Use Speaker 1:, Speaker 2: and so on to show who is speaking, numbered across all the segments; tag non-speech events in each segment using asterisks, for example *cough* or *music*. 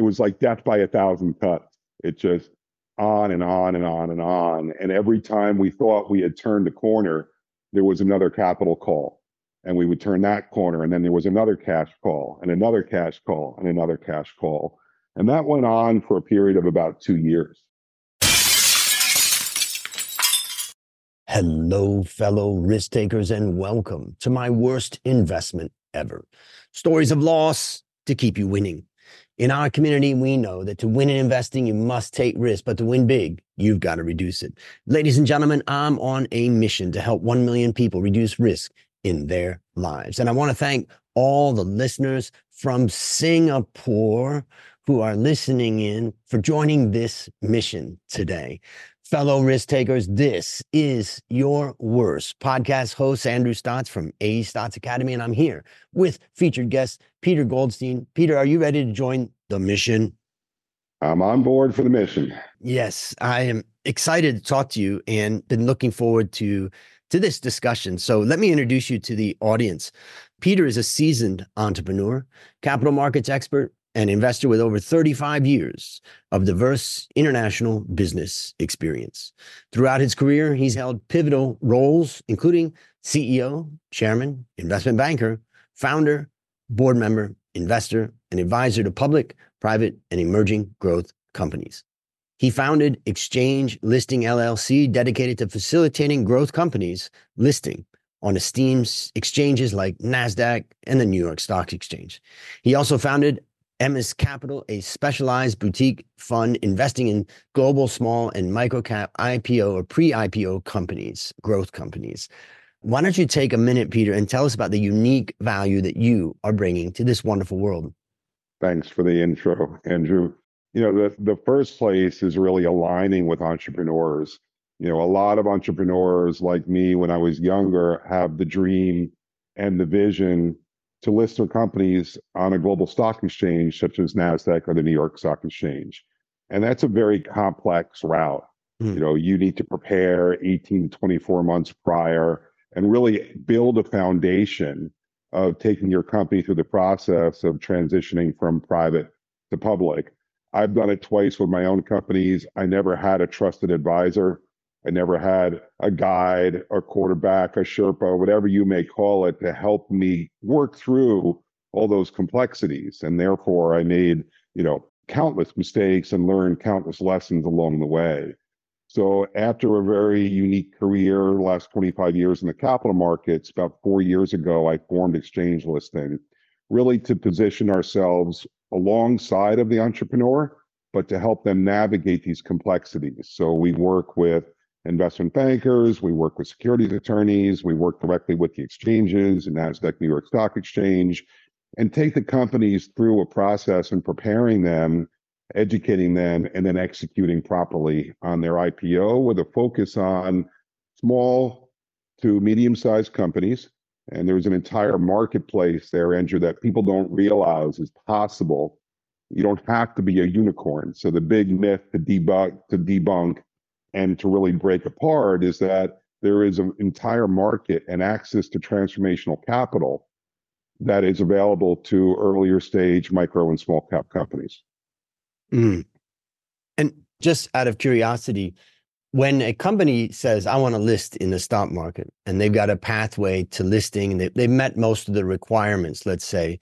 Speaker 1: it was like death by a thousand cuts. It just on and on and on and on. And every time we thought we had turned a corner, there was another capital call. And we would turn that corner, and then there was another cash call, and another cash call, and another cash call. And that went on for a period of about two years.
Speaker 2: Hello, fellow risk takers, and welcome to my worst investment ever. Stories of loss to keep you winning. In our community, we know that to win in investing, you must take risk, but to win big, you've got to reduce it. Ladies and gentlemen, I'm on a mission to help 1 million people reduce risk in their lives. And I want to thank all the listeners from Singapore who are listening in for joining this mission today. Fellow risk takers, this is your worst. Podcast host Andrew Stotz from A Stotz Academy, and I'm here with featured guest Peter Goldstein. Peter, are you ready to join the mission?
Speaker 1: I'm on board for the mission.
Speaker 2: Yes, I am excited to talk to you and been looking forward to to this discussion. So let me introduce you to the audience. Peter is a seasoned entrepreneur, capital markets expert, an investor with over 35 years of diverse international business experience. Throughout his career, he's held pivotal roles, including CEO, chairman, investment banker, founder, board member, investor, and advisor to public, private, and emerging growth companies. He founded Exchange Listing LLC, dedicated to facilitating growth companies listing on esteemed exchanges like NASDAQ and the New York Stock Exchange. He also founded Emmis Capital, a specialized boutique fund investing in global small and micro cap IPO or pre IPO companies, growth companies. Why don't you take a minute, Peter, and tell us about the unique value that you are bringing to this wonderful world?
Speaker 1: Thanks for the intro, Andrew. You know, the, the first place is really aligning with entrepreneurs. You know, a lot of entrepreneurs like me when I was younger have the dream and the vision to list their companies on a global stock exchange such as NASDAQ or the New York Stock Exchange. And that's a very complex route. Mm. You know, you need to prepare 18 to 24 months prior and really build a foundation of taking your company through the process of transitioning from private to public. I've done it twice with my own companies. I never had a trusted advisor I never had a guide, a quarterback, a Sherpa, whatever you may call it, to help me work through all those complexities. And therefore, I made, you know, countless mistakes and learned countless lessons along the way. So after a very unique career, last 25 years in the capital markets, about four years ago, I formed Exchange Listing, really to position ourselves alongside of the entrepreneur, but to help them navigate these complexities. So we work with investment bankers, we work with securities attorneys, we work directly with the exchanges and NASDAQ New York Stock Exchange, and take the companies through a process and preparing them, educating them, and then executing properly on their IPO with a focus on small to medium sized companies. And there's an entire marketplace there, Andrew, that people don't realize is possible. You don't have to be a unicorn. So the big myth to debunk to debunk and to really break apart is that there is an entire market and access to transformational capital that is available to earlier stage micro and small cap companies.
Speaker 2: Mm. And just out of curiosity, when a company says, I want to list in the stock market, and they've got a pathway to listing, and they, they've met most of the requirements, let's say,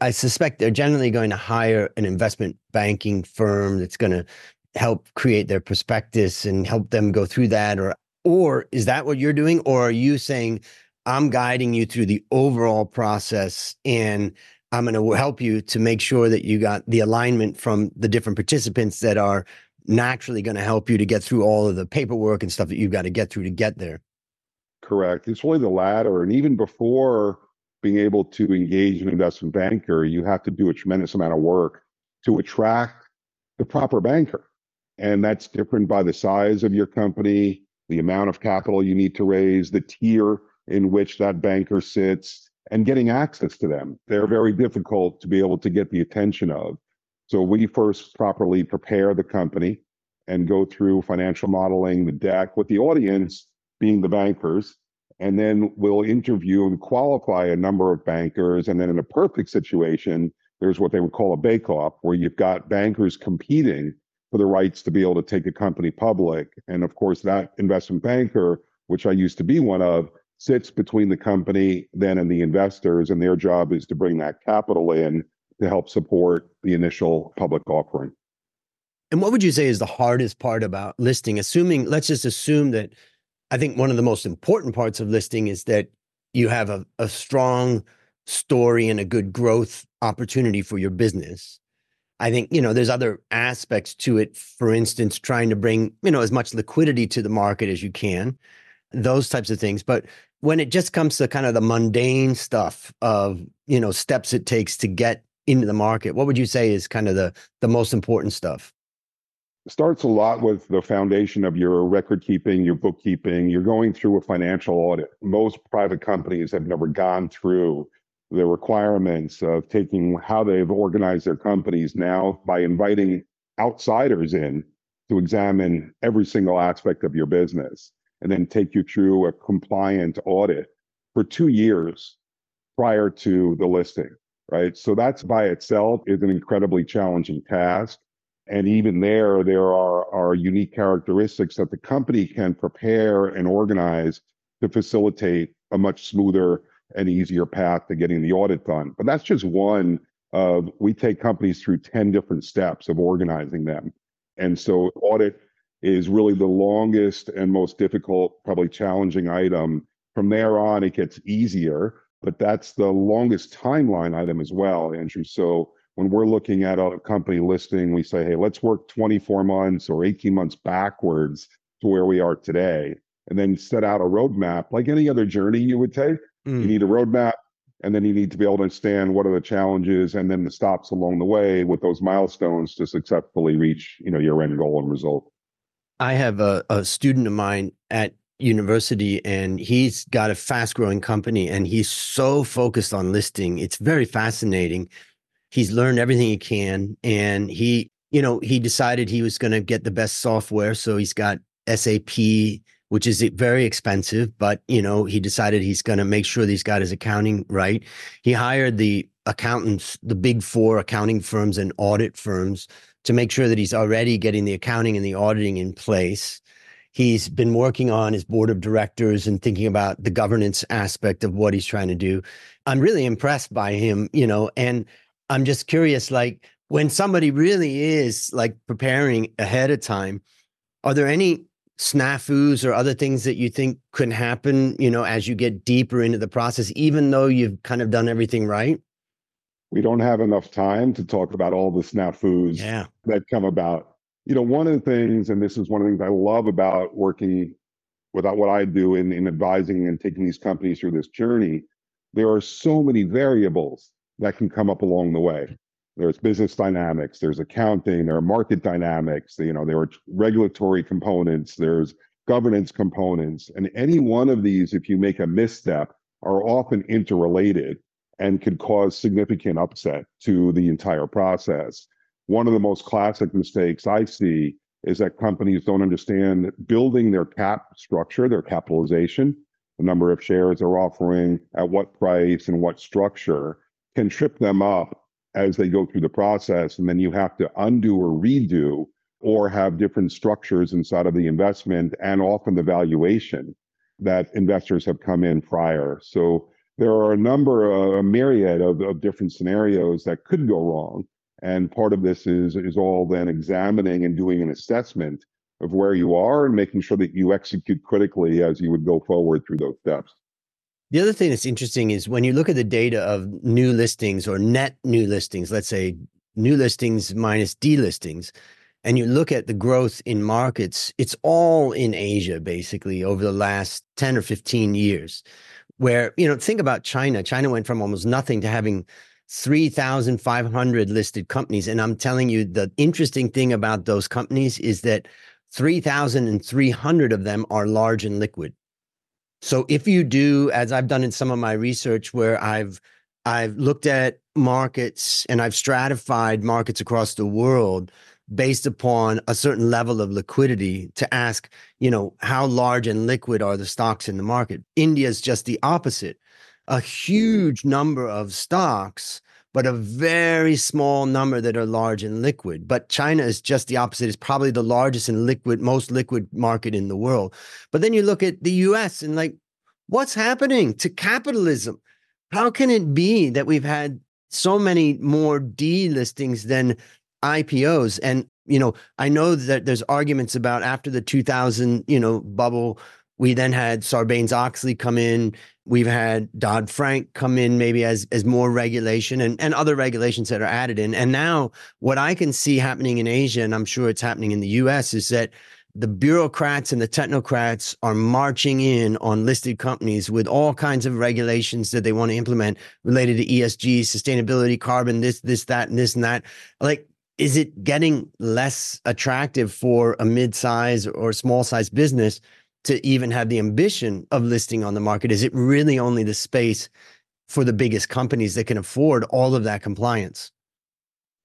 Speaker 2: I suspect they're generally going to hire an investment banking firm that's going to help create their prospectus and help them go through that? Or or is that what you're doing? Or are you saying i'm guiding you through the overall process and i'm going to help you to make sure that you got the alignment from the different participants that are naturally going to help you to get through all of the paperwork and stuff that you've got to get through to get there
Speaker 1: correct. It's really the latter and even before being able to engage an investment banker you have to do a tremendous amount of work to attract the proper banker and that's different by the size of your company, the amount of capital you need to raise, the tier in which that banker sits, and getting access to them. They're very difficult to be able to get the attention of. So we first properly prepare the company and go through financial modeling, the deck, with the audience being the bankers. And then we'll interview and qualify a number of bankers. And then in a perfect situation, there's what they would call a bake-off, where you've got bankers competing for the rights to be able to take a company public. And of course, that investment banker, which I used to be one of, sits between the company then and the investors, and their job is to bring that capital in to help support the initial public offering.
Speaker 2: And what would you say is the hardest part about listing? Assuming, let's just assume that I think one of the most important parts of listing is that you have a, a strong story and a good growth opportunity for your business. I think, you know, there's other aspects to it. For instance, trying to bring, you know, as much liquidity to the market as you can, those types of things. But when it just comes to kind of the mundane stuff of, you know, steps it takes to get into the market, what would you say is kind of the the most important stuff?
Speaker 1: starts a lot with the foundation of your record keeping, your bookkeeping. You're going through a financial audit. Most private companies have never gone through the requirements of taking how they've organized their companies now by inviting outsiders in to examine every single aspect of your business and then take you through a compliant audit for two years prior to the listing, right? So that's by itself is an incredibly challenging task. And even there, there are, are unique characteristics that the company can prepare and organize to facilitate a much smoother and easier path to getting the audit done. But that's just one of, we take companies through 10 different steps of organizing them. And so audit is really the longest and most difficult, probably challenging item. From there on, it gets easier, but that's the longest timeline item as well, Andrew. So when we're looking at a company listing, we say, hey, let's work 24 months or 18 months backwards to where we are today, and then set out a roadmap like any other journey you would take. Mm. You need a roadmap, and then you need to be able to understand what are the challenges and then the stops along the way with those milestones to successfully reach, you know, your end goal and result.
Speaker 2: I have a, a student of mine at university and he's got a fast growing company and he's so focused on listing. It's very fascinating he's learned everything he can and he you know he decided he was going to get the best software so he's got SAP which is eh, very expensive but you know he decided he's going to make sure he's got his accounting right. He hired the accountants the big four accounting firms and audit firms to make sure that he's already getting the accounting and the auditing in place. He's been working on his board of directors and thinking about the governance aspect of what he's trying to do. I'm really impressed by him you know and I'm just curious, like when somebody really is like preparing ahead of time, are there any snafus or other things that you think could happen, you know, as you get deeper into the process, even though you've kind of done everything right?
Speaker 1: We don't have enough time to talk about all the snafus
Speaker 2: yeah.
Speaker 1: that come about. You know, one of the things, and this is one of the things I love about working without what I do in, in advising and taking these companies through this journey, there are so many variables that can come up along the way. There's business dynamics, there's accounting, there are market dynamics, you know, there are regulatory components, there's governance components. And any one of these, if you make a misstep, are often interrelated and could cause significant upset to the entire process. One of the most classic mistakes I see is that companies don't understand building their cap structure, their capitalization, the number of shares they're offering, at what price and what structure, can trip them up as they go through the process. And then you have to undo or redo or have different structures inside of the investment and often the valuation that investors have come in prior. So there are a number, a myriad of, of different scenarios that could go wrong. And part of this is, is all then examining and doing an assessment of where you are and making sure that you execute critically as you would go forward through those steps.
Speaker 2: The other thing that's interesting is when you look at the data of new listings or net new listings, let's say new listings minus delistings, and you look at the growth in markets, it's all in Asia basically over the last 10 or 15 years. Where, you know, think about China. China went from almost nothing to having 3,500 listed companies. And I'm telling you, the interesting thing about those companies is that 3,300 of them are large and liquid. So if you do, as I've done in some of my research, where I've I've looked at markets and I've stratified markets across the world based upon a certain level of liquidity to ask, you know, how large and liquid are the stocks in the market? India is just the opposite. A huge number of stocks but a very small number that are large and liquid. But China is just the opposite. It's probably the largest and liquid, most liquid market in the world. But then you look at the US and like, what's happening to capitalism? How can it be that we've had so many more delistings than IPOs? And you know, I know that there's arguments about after the 2000, you know, bubble, we then had Sarbanes Oxley come in. We've had Dodd Frank come in, maybe as as more regulation and, and other regulations that are added in. And now, what I can see happening in Asia, and I'm sure it's happening in the U.S., is that the bureaucrats and the technocrats are marching in on listed companies with all kinds of regulations that they want to implement related to ESG, sustainability, carbon, this, this, that, and this and that. Like is it getting less attractive for a mid-size or small size business to even have the ambition of listing on the market? Is it really only the space for the biggest companies that can afford all of that compliance?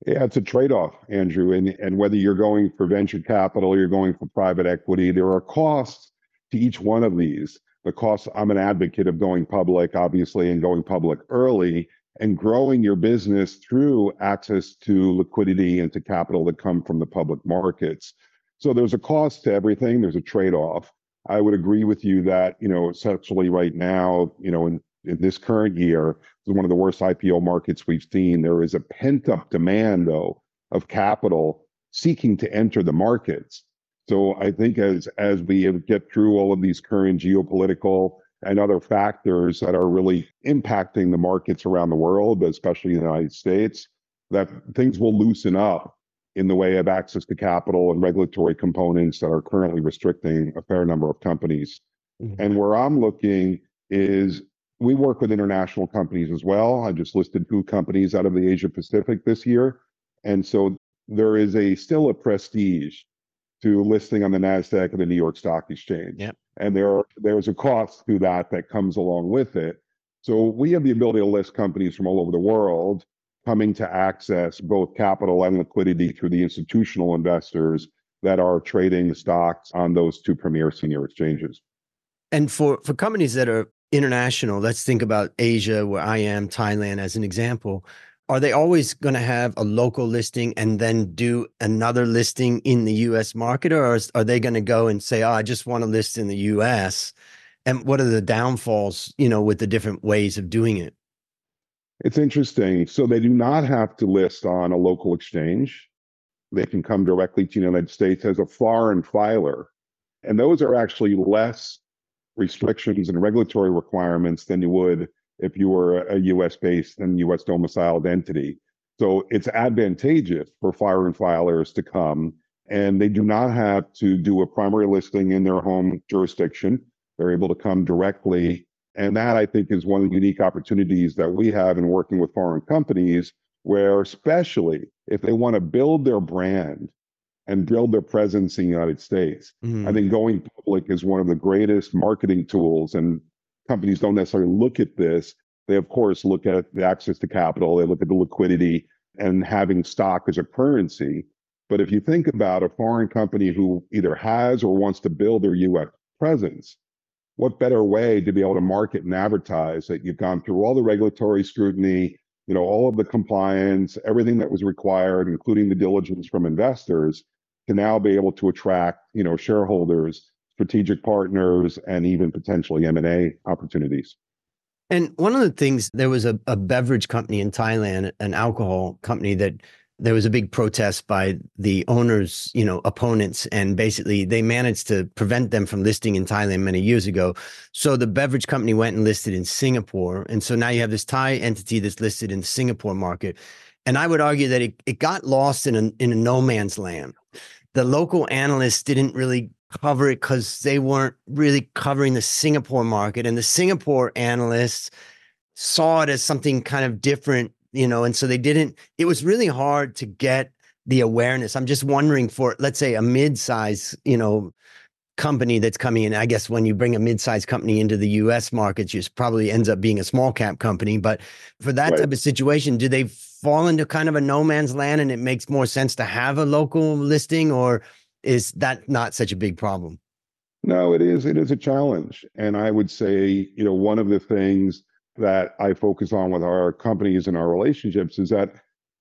Speaker 1: Yeah, it's a trade-off, Andrew. And and whether you're going for venture capital, you're going for private equity, there are costs to each one of these. The cost, I'm an advocate of going public, obviously, and going public early and growing your business through access to liquidity and to capital that come from the public markets. So there's a cost to everything. There's a trade-off. I would agree with you that, you know, essentially right now, you know, in, in this current year, is one of the worst IPO markets we've seen. There is a pent-up demand, though, of capital seeking to enter the markets. So I think as as we get through all of these current geopolitical and other factors that are really impacting the markets around the world, especially in the United States, that things will loosen up in the way of access to capital and regulatory components that are currently restricting a fair number of companies. Mm-hmm. And where I'm looking is we work with international companies as well. I just listed two companies out of the Asia Pacific this year. And so there is a still a prestige to listing on the NASDAQ and the New York Stock Exchange.
Speaker 2: Yep
Speaker 1: and there there's a cost to that that comes along with it. So we have the ability to list companies from all over the world coming to access both capital and liquidity through the institutional investors that are trading stocks on those two premier senior exchanges.
Speaker 2: And for for companies that are international, let's think about Asia, where I am, Thailand as an example are they always going to have a local listing and then do another listing in the US market or are they going to go and say oh I just want to list in the US and what are the downfalls you know with the different ways of doing it
Speaker 1: It's interesting so they do not have to list on a local exchange they can come directly to the United States as a foreign filer and those are actually less restrictions and regulatory requirements than you would if you were a US based and US domiciled entity. So it's advantageous for foreign filers to come and they do not have to do a primary listing in their home jurisdiction. They're able to come directly. And that I think is one of the unique opportunities that we have in working with foreign companies, where especially if they want to build their brand and build their presence in the United States, mm-hmm. I think going public is one of the greatest marketing tools and companies don't necessarily look at this. They, of course, look at the access to capital, they look at the liquidity and having stock as a currency. But if you think about a foreign company who either has or wants to build their US presence, what better way to be able to market and advertise that you've gone through all the regulatory scrutiny, you know, all of the compliance, everything that was required, including the diligence from investors, to now be able to attract, you know, shareholders strategic partners, and even potentially M&A opportunities.
Speaker 2: And one of the things, there was a, a beverage company in Thailand, an alcohol company that there was a big protest by the owners, you know, opponents, and basically they managed to prevent them from listing in Thailand many years ago. So the beverage company went and listed in Singapore, and so now you have this Thai entity that's listed in the Singapore market. And I would argue that it, it got lost in a in a no man's land. The local analysts didn't really cover it because they weren't really covering the Singapore market. And the Singapore analysts saw it as something kind of different, you know, and so they didn't, it was really hard to get the awareness. I'm just wondering for, let's say, a mid size, you know, company that's coming in. I guess when you bring a mid-sized company into the US markets, it probably ends up being a small cap company. But for that right. type of situation, do they fall into kind of a no man's land and it makes more sense to have a local listing or is that not such a big problem?
Speaker 1: No, it is. It is a challenge. And I would say, you know, one of the things that I focus on with our companies and our relationships is that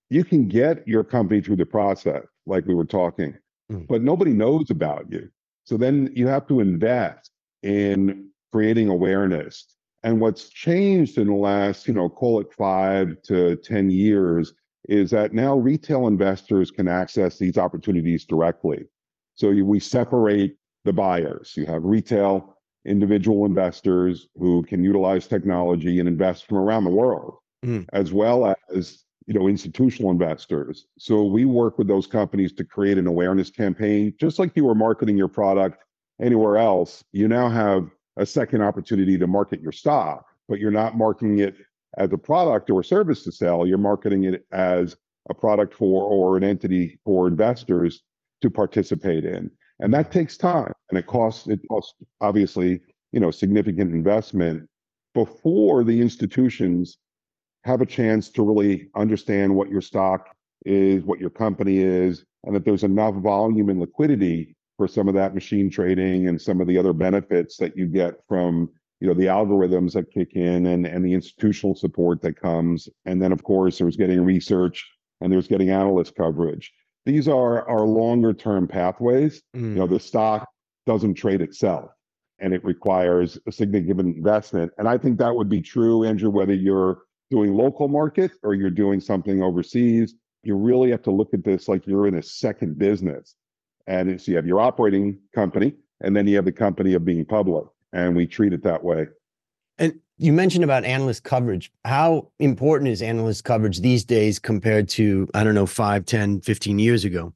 Speaker 1: you can get your company through the process, like we were talking,
Speaker 2: Mm.
Speaker 1: but nobody knows about you. So then you have to invest in creating awareness. And what's changed in the last, you know, call it five to 10 years is that now retail investors can access these opportunities directly. So we separate the buyers. You have retail individual investors who can utilize technology and invest from around the world,
Speaker 2: Mm.
Speaker 1: as well as you know institutional investors. So we work with those companies to create an awareness campaign, just like you were marketing your product anywhere else. You now have a second opportunity to market your stock, but you're not marketing it as a product or a service to sell. You're marketing it as a product for or an entity for investors to participate in and that takes time and it costs it costs obviously you know significant investment before the institutions have a chance to really understand what your stock is what your company is and that there's enough volume and liquidity for some of that machine trading and some of the other benefits that you get from you know the algorithms that kick in and and the institutional support that comes. And then of course there's getting research and there's getting analyst coverage these are our longer term pathways.
Speaker 2: Mm.
Speaker 1: You know, the stock doesn't trade itself and it requires a significant investment. And I think that would be true, Andrew, whether you're doing local market or you're doing something overseas. You really have to look at this like you're in a second business. And so you have your operating company, and then you have the company of being public. And we treat it that way.
Speaker 2: And you mentioned about analyst coverage. How important is analyst coverage these days compared to, I don't know, 5, 10, 15 years ago?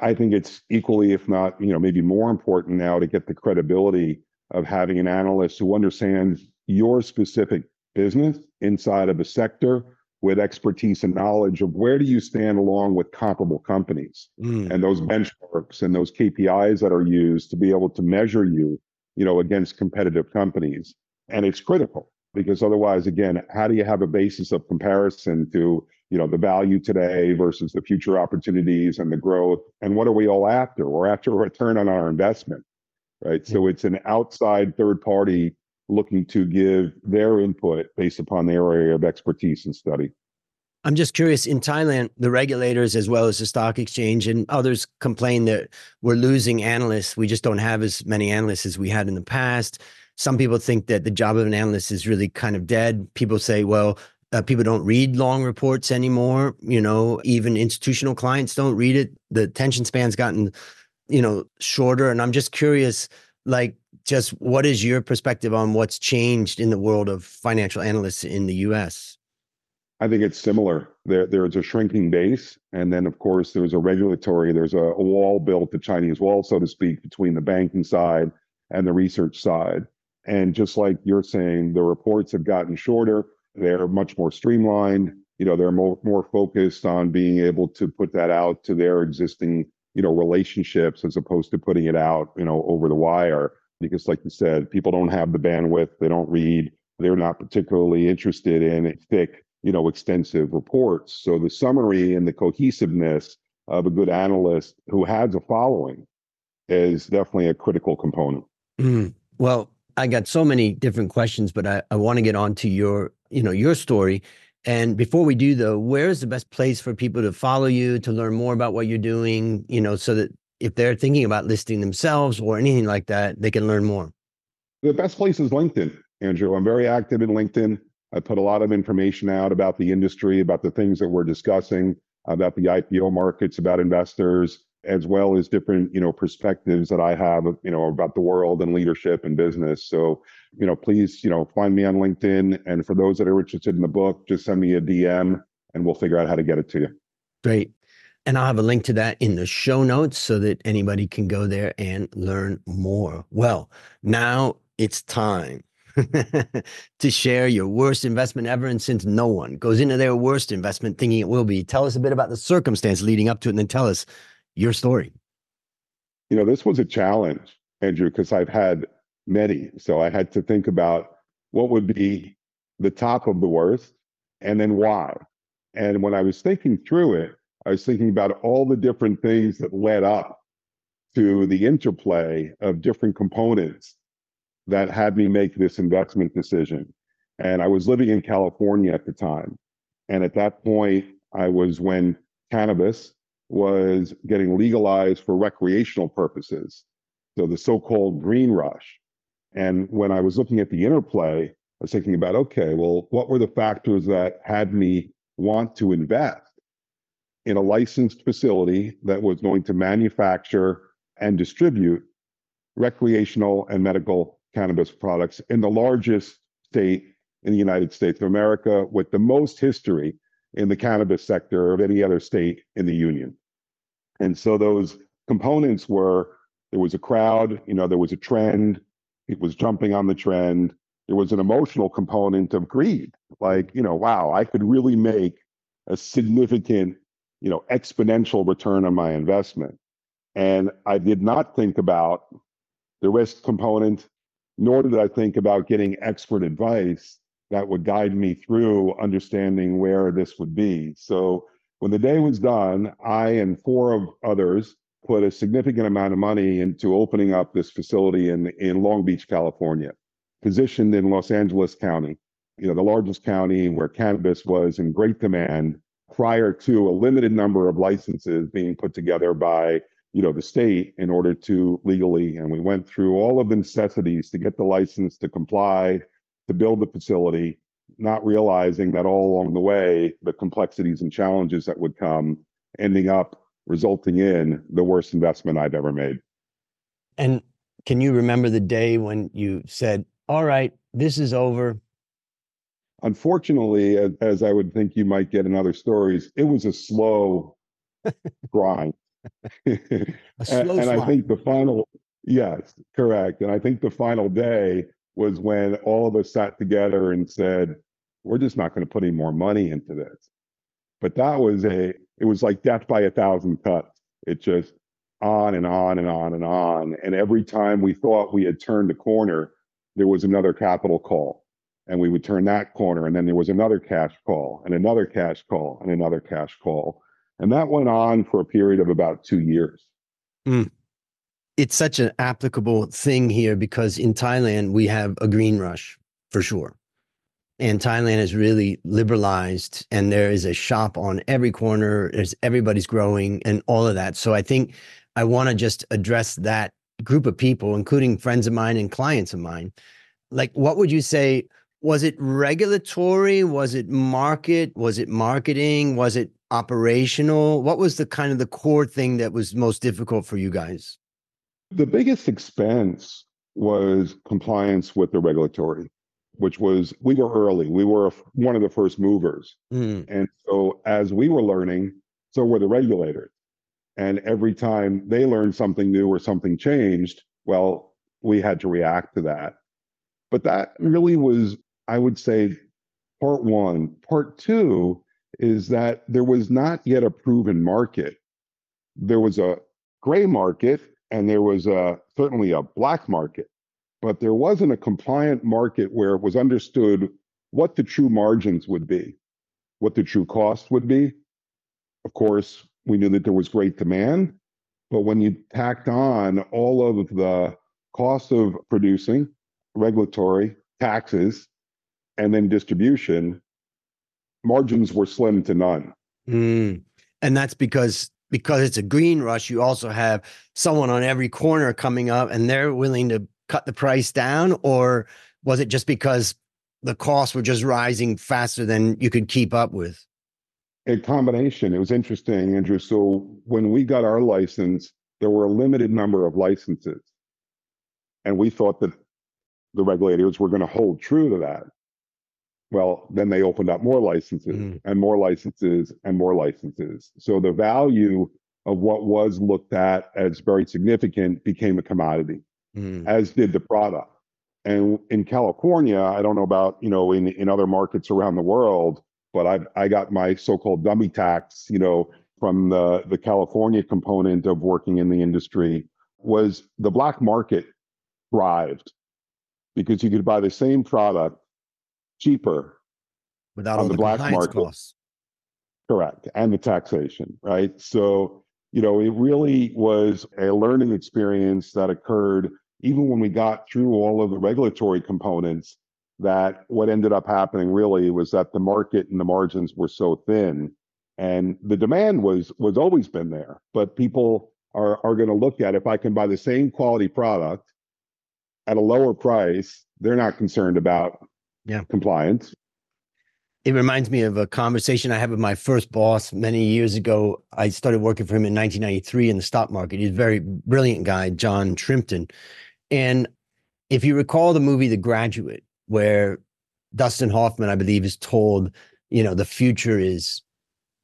Speaker 1: I think it's equally, if not, you know, maybe more important now to get the credibility of having an analyst who understands your specific business inside of a sector with expertise and knowledge of where do you stand along with comparable companies
Speaker 2: Mm.
Speaker 1: and those benchmarks and those KPIs that are used to be able to measure you, you know, against competitive companies. And it's critical because otherwise, again, how do you have a basis of comparison to, you know, the value today versus the future opportunities and the growth? And what are we all after? We're after a return on our investment, right? So mm-hmm. it's an outside third party looking to give their input based upon their area of expertise and study.
Speaker 2: I'm just curious in Thailand, the regulators, as well as the stock exchange and others, complain that we're losing analysts. We just don't have as many analysts as we had in the past. Some people think that the job of an analyst is really kind of dead. People say, well, uh, people don't read long reports anymore. You know, even institutional clients don't read it. The attention span's gotten, you know, shorter. And I'm just curious, like, just what is your perspective on what's changed in the world of financial analysts in the US?
Speaker 1: I think it's similar. There, there's a shrinking base, and then of course there's a regulatory. There's a, a wall built, the Chinese wall, so to speak, between the banking side and the research side. And just like you're saying, the reports have gotten shorter. They're much more streamlined. You know, they're more more focused on being able to put that out to their existing, you know, relationships as opposed to putting it out, you know, over the wire. Because, like you said, people don't have the bandwidth. They don't read. They're not particularly interested in thick, you know, extensive reports. So the summary and the cohesiveness of a good analyst who has a following is definitely a critical component.
Speaker 2: Mm. Well, I got so many different questions, but I, I want to get on to your, you know, your story. And before we do though, where is the best place for people to follow you, to learn more about what you're doing, you know, so that if they're thinking about listing themselves or anything like that, they can learn more?
Speaker 1: The best place is LinkedIn, Andrew. I'm very active in LinkedIn. I put a lot of information out about the industry, about the things that we're discussing, about the IPO markets, about investors, as well as different, you know, perspectives that I have, you know, about the world and leadership and business. So, you know, please, you know, find me on LinkedIn. And for those that are interested in the book, just send me a DM and we'll figure out how to get it to you.
Speaker 2: Great. And I'll have a link to that in the show notes so that anybody can go there and learn more. Well, now it's time *laughs* to share your worst investment ever. And since no one goes into their worst investment thinking it will be, tell us a bit about the circumstance leading up to it and then tell us your story.
Speaker 1: You know, this was a challenge, Andrew, because I've had many. So I had to think about what would be the top of the worst and then why. And when I was thinking through it, I was thinking about all the different things that led up to the interplay of different components that had me make this investment decision. And I was living in California at the time. And at that point, I was when cannabis was getting legalized for recreational purposes. So the so called green rush. And when I was looking at the interplay, I was thinking about okay, well, what were the factors that had me want to invest in a licensed facility that was going to manufacture and distribute recreational and medical cannabis products in the largest state in the United States of America with the most history in the cannabis sector of any other state in the union. And so those components were there was a crowd, you know, there was a trend, it was jumping on the trend. There was an emotional component of greed, like, you know, wow, I could really make a significant, you know, exponential return on my investment. And I did not think about the risk component, nor did I think about getting expert advice that would guide me through understanding where this would be. So when the day was done, I and four of others put a significant amount of money into opening up this facility in, in Long Beach, California, positioned in Los Angeles County, you know, the largest county where cannabis was in great demand prior to a limited number of licenses being put together by you know the state in order to legally and we went through all of the necessities to get the license to comply to build the facility, not realizing that all along the way, the complexities and challenges that would come, ending up resulting in the worst investment I've ever made.
Speaker 2: And can you remember the day when you said, All right, this is over?
Speaker 1: Unfortunately, as, as I would think you might get in other stories, it was a slow *laughs* grind.
Speaker 2: a slow
Speaker 1: and, and I think the final, yes, correct. And I think the final day was when all of us sat together and said, we're just not going to put any more money into this. But that was a, it was like death by a thousand cuts. It just on and on and on and on. And every time we thought we had turned the corner, there was another capital call. And we would turn that corner, and then there was another cash call, and another cash call, and another cash call. And that went on for a period of about two years.
Speaker 2: Mm it's such an applicable thing here because in Thailand we have a green rush for sure. And Thailand is really liberalized and there is a shop on every corner. There's everybody's growing and all of that. So I think I want to just address that group of people, including friends of mine and clients of mine. Like, what would you say? Was it regulatory? Was it market? Was it marketing? Was it operational? What was the kind of the core thing that was most difficult for you guys?
Speaker 1: The biggest expense was compliance with the regulatory, which was we were early. We were one of the first movers. Mm. And so as we were learning, so were the regulators. And every time they learned something new or something changed, well, we had to react to that. But that really was, I would say, part one. Part two is that there was not yet a proven market. There was a gray market and there was a, certainly a black market, but there wasn't a compliant market where it was understood what the true margins would be, what the true cost would be. Of course, we knew that there was great demand, but when you tacked on all of the costs of producing, regulatory, taxes, and then distribution, margins were slim to none.
Speaker 2: Mm. And that's because because it's a green rush, you also have someone on every corner coming up and they're willing to cut the price down? Or was it just because the costs were just rising faster than you could keep up with?
Speaker 1: A combination. It was interesting, Andrew. So when we got our license, there were a limited number of licenses. And we thought that the regulators were going to hold true to that. Well, then they opened up more licenses mm. and more licenses and more licenses. So the value of what was looked at as very significant became a commodity, mm. as did the product. And in California, I don't know about, you know, in, in other markets around the world, but I I got my so-called dummy tax, you know, from the, the California component of working in the industry was the black market thrived because you could buy the same product cheaper
Speaker 2: without on the, the black market. Costs.
Speaker 1: Correct. And the taxation, right? So, you know, it really was a learning experience that occurred even when we got through all of the regulatory components. that what ended up happening really was that the market and the margins were so thin and the demand was was always been there but people are are going to look at if i can buy the same quality product at a lower price they're not concerned about
Speaker 2: yeah.
Speaker 1: compliance
Speaker 2: it reminds me of a conversation I had with my first boss many years ago. I started working for him in 1993 in the stock market. He's a very brilliant guy, John Trimpton. And if you recall the movie The Graduate, where Dustin Hoffman, I believe, is told, you know, the future is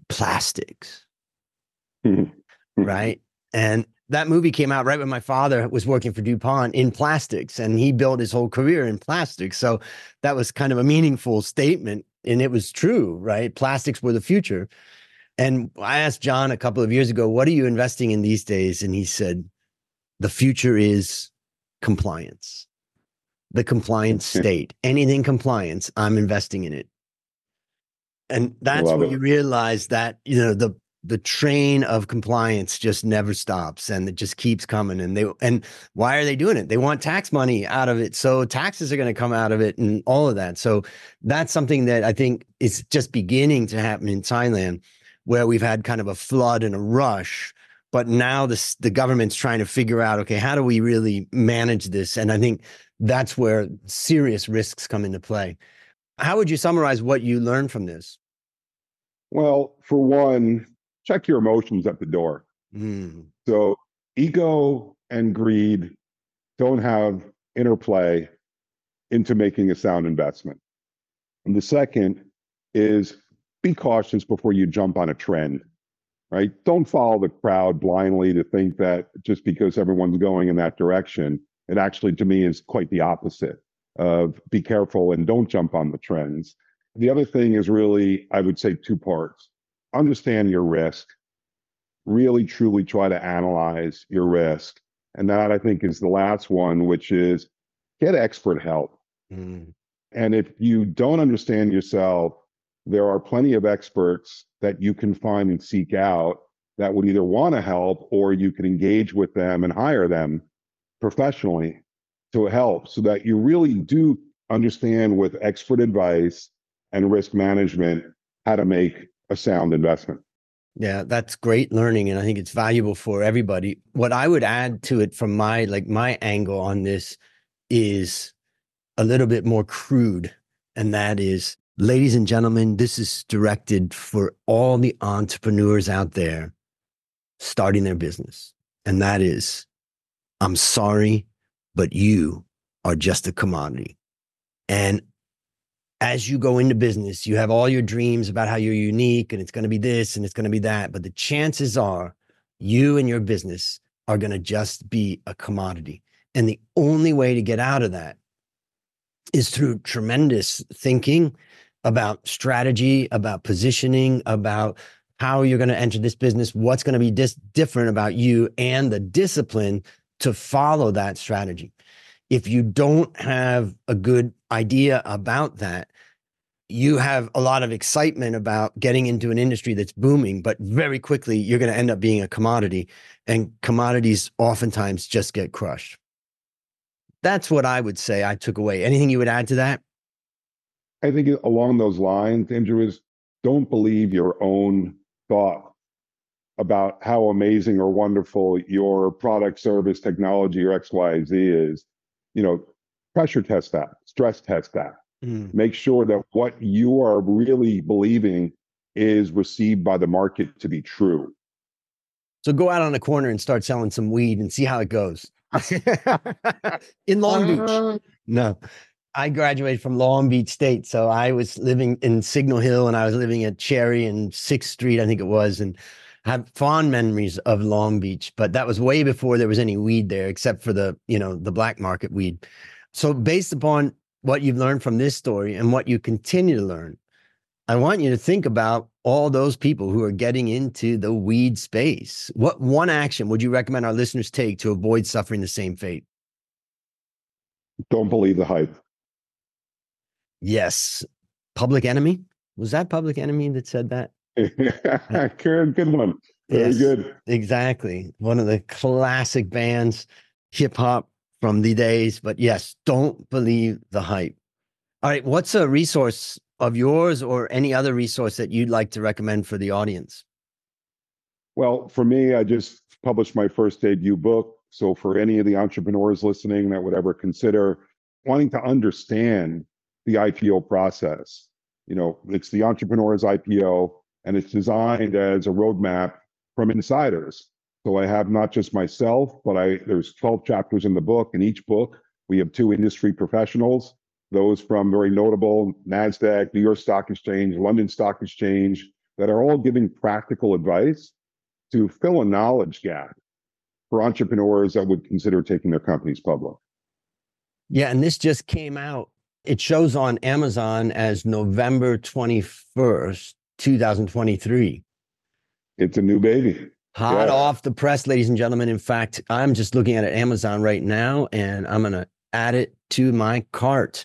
Speaker 2: plastics, *laughs* right? And that movie came out right when my father was working for DuPont in plastics and he built his whole career in plastics. So that was kind of a meaningful statement. And it was true, right? Plastics were the future. And I asked John a couple of years ago, what are you investing in these days? And he said, the future is compliance the compliance *laughs* state. Anything compliance, I'm investing in it. And that's when you realize that, you know, the the train of compliance just never stops and it just keeps coming and they and why are they doing it they want tax money out of it so taxes are going to come out of it and all of that so that's something that i think is just beginning to happen in thailand where we've had kind of a flood and a rush but now this the government's trying to figure out okay how do we really manage this and i think that's where serious risks come into play. How would you summarize what you learned from this?
Speaker 1: Well, for one, check your emotions at the door. Mm. So, ego and greed don't have interplay into making a sound investment. And the second is be cautious before you jump on a trend, right? Don't follow the crowd blindly to think that just because everyone's going in that direction, it actually, to me, is quite the opposite of be careful and don't jump on the trends. The other thing is really, I would say, two parts. Understand your risk, really truly try to analyze your risk. And that I think is the last one, which is get expert help. Mm. And if you don't understand yourself, there are plenty of experts that you can find and seek out that would either want to help or you can engage with them and hire them professionally to help so that you really do understand with expert advice and risk management how to make a sound investment.
Speaker 2: Yeah, that's great learning and I think it's valuable for everybody. What I would add to it from my like my angle on this is a little bit more crude and that is ladies and gentlemen, this is directed for all the entrepreneurs out there starting their business. And that is I'm sorry, but you are just a commodity. And as you go into business, you have all your dreams about how you're unique and it's going to be this and it's going to be that. But the chances are you and your business are going to just be a commodity. And the only way to get out of that is through tremendous thinking about strategy, about positioning, about how you're going to enter this business, what's going to be dis- different about you, and the discipline to follow that strategy. If you don't have a good idea about that, you have a lot of excitement about getting into an industry that's booming, but very quickly you're going to end up being a commodity, and commodities oftentimes just get crushed. That's what I would say I took away. Anything you would add to that?
Speaker 1: I think along those lines, Andrew, is don't believe your own thought about how amazing or wonderful your product, service, technology, or XYZ is, you know, pressure test that, stress test that. Mm. Make sure that what you are really believing is received by the market to be true.
Speaker 2: So go out on the corner and start selling some weed and see how it goes. *laughs* in Long Beach. Uh. No. I graduated from Long Beach State. So I was living in Signal Hill and I was living at Cherry and 6th Street, I think it was. And have fond memories of Long Beach, but that was way before there was any weed there, except for the, you know, the black market weed. So based upon what you've learned from this story and what you continue to learn, I want you to think about all those people who are getting into the weed space. What one action would you recommend our listeners take to avoid suffering the same fate?
Speaker 1: Don't believe the hype.
Speaker 2: Yes. Public Enemy? Was that Public Enemy that said that? *laughs*
Speaker 1: good, good one. Very yes, good.
Speaker 2: Exactly. One of the classic bands, hip hop from the days. But yes, don't believe the hype. All right. What's a resource of yours or any other resource that you'd like to recommend for the audience?
Speaker 1: Well, for me, I just published my first debut book. So for any of the entrepreneurs listening that would ever consider wanting to understand the IPO process, you know, it's the entrepreneur's IPO and it's designed as a roadmap from insiders. So I have not just myself, but I there's 12 chapters in the book. In each book, we have two industry professionals, those from very notable NASDAQ, New York Stock Exchange, London Stock Exchange, that are all giving practical advice to fill a knowledge gap for entrepreneurs that would consider taking their companies public.
Speaker 2: Yeah, and this just came out. It shows on Amazon as November 21st, 2023.
Speaker 1: It's a new baby.
Speaker 2: Hot
Speaker 1: Yeah.
Speaker 2: off the press, ladies and gentlemen. In fact, I'm just looking at it Amazon right now and I'm going to add it to my cart.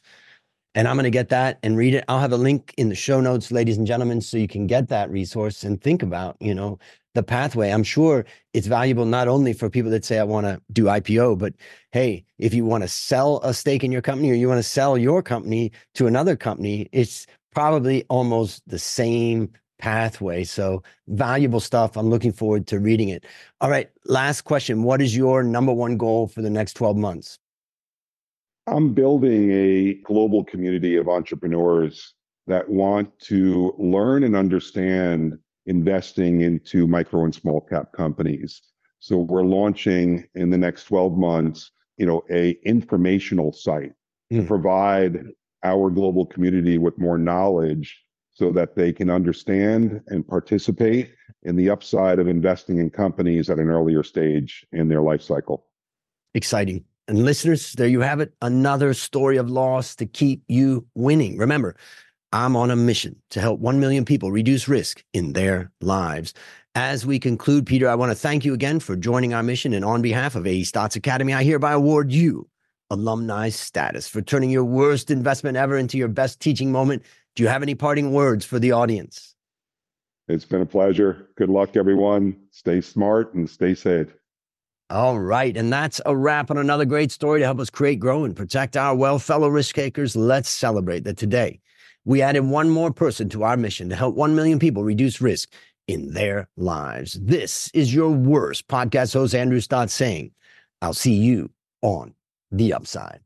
Speaker 2: And I'm going to get that and read it. I'll have a link in the show notes, ladies and gentlemen, so you can get that resource and think about, you know, the pathway. I'm sure it's valuable not only for people that say, I want to do IPO, but hey, if you want to sell a stake in your company or you want to sell your company to another company, it's probably almost the same pathway. So valuable stuff. I'm looking forward to reading it. All right. Last question. What is your number one goal for the next 12 months?
Speaker 1: I'm building a global community of entrepreneurs that want to learn and understand investing into micro and small cap companies. So we're launching in the next 12 months, you know, a informational site to
Speaker 2: Hmm.
Speaker 1: provide our global community with more knowledge so that they can understand and participate in the upside of investing in companies at an earlier stage in their life cycle.
Speaker 2: Exciting. And listeners, there you have it. Another story of loss to keep you winning. Remember, I'm on a mission to help 1 million people reduce risk in their lives. As we conclude, Peter, I want to thank you again for joining our mission. And on behalf of AE Stotz Academy, I hereby award you alumni status for turning your worst investment ever into your best teaching moment. Do you have any parting words for the audience?
Speaker 1: It's been a pleasure. Good luck, everyone. Stay smart and stay safe.
Speaker 2: All right. And that's a wrap on another great story to help us create, grow, and protect our well fellow risk takers. Let's celebrate that today we added one more person to our mission to help 1 million people reduce risk in their lives. This is your worst podcast host, Andrew Stotz, saying, I'll see you on the upside.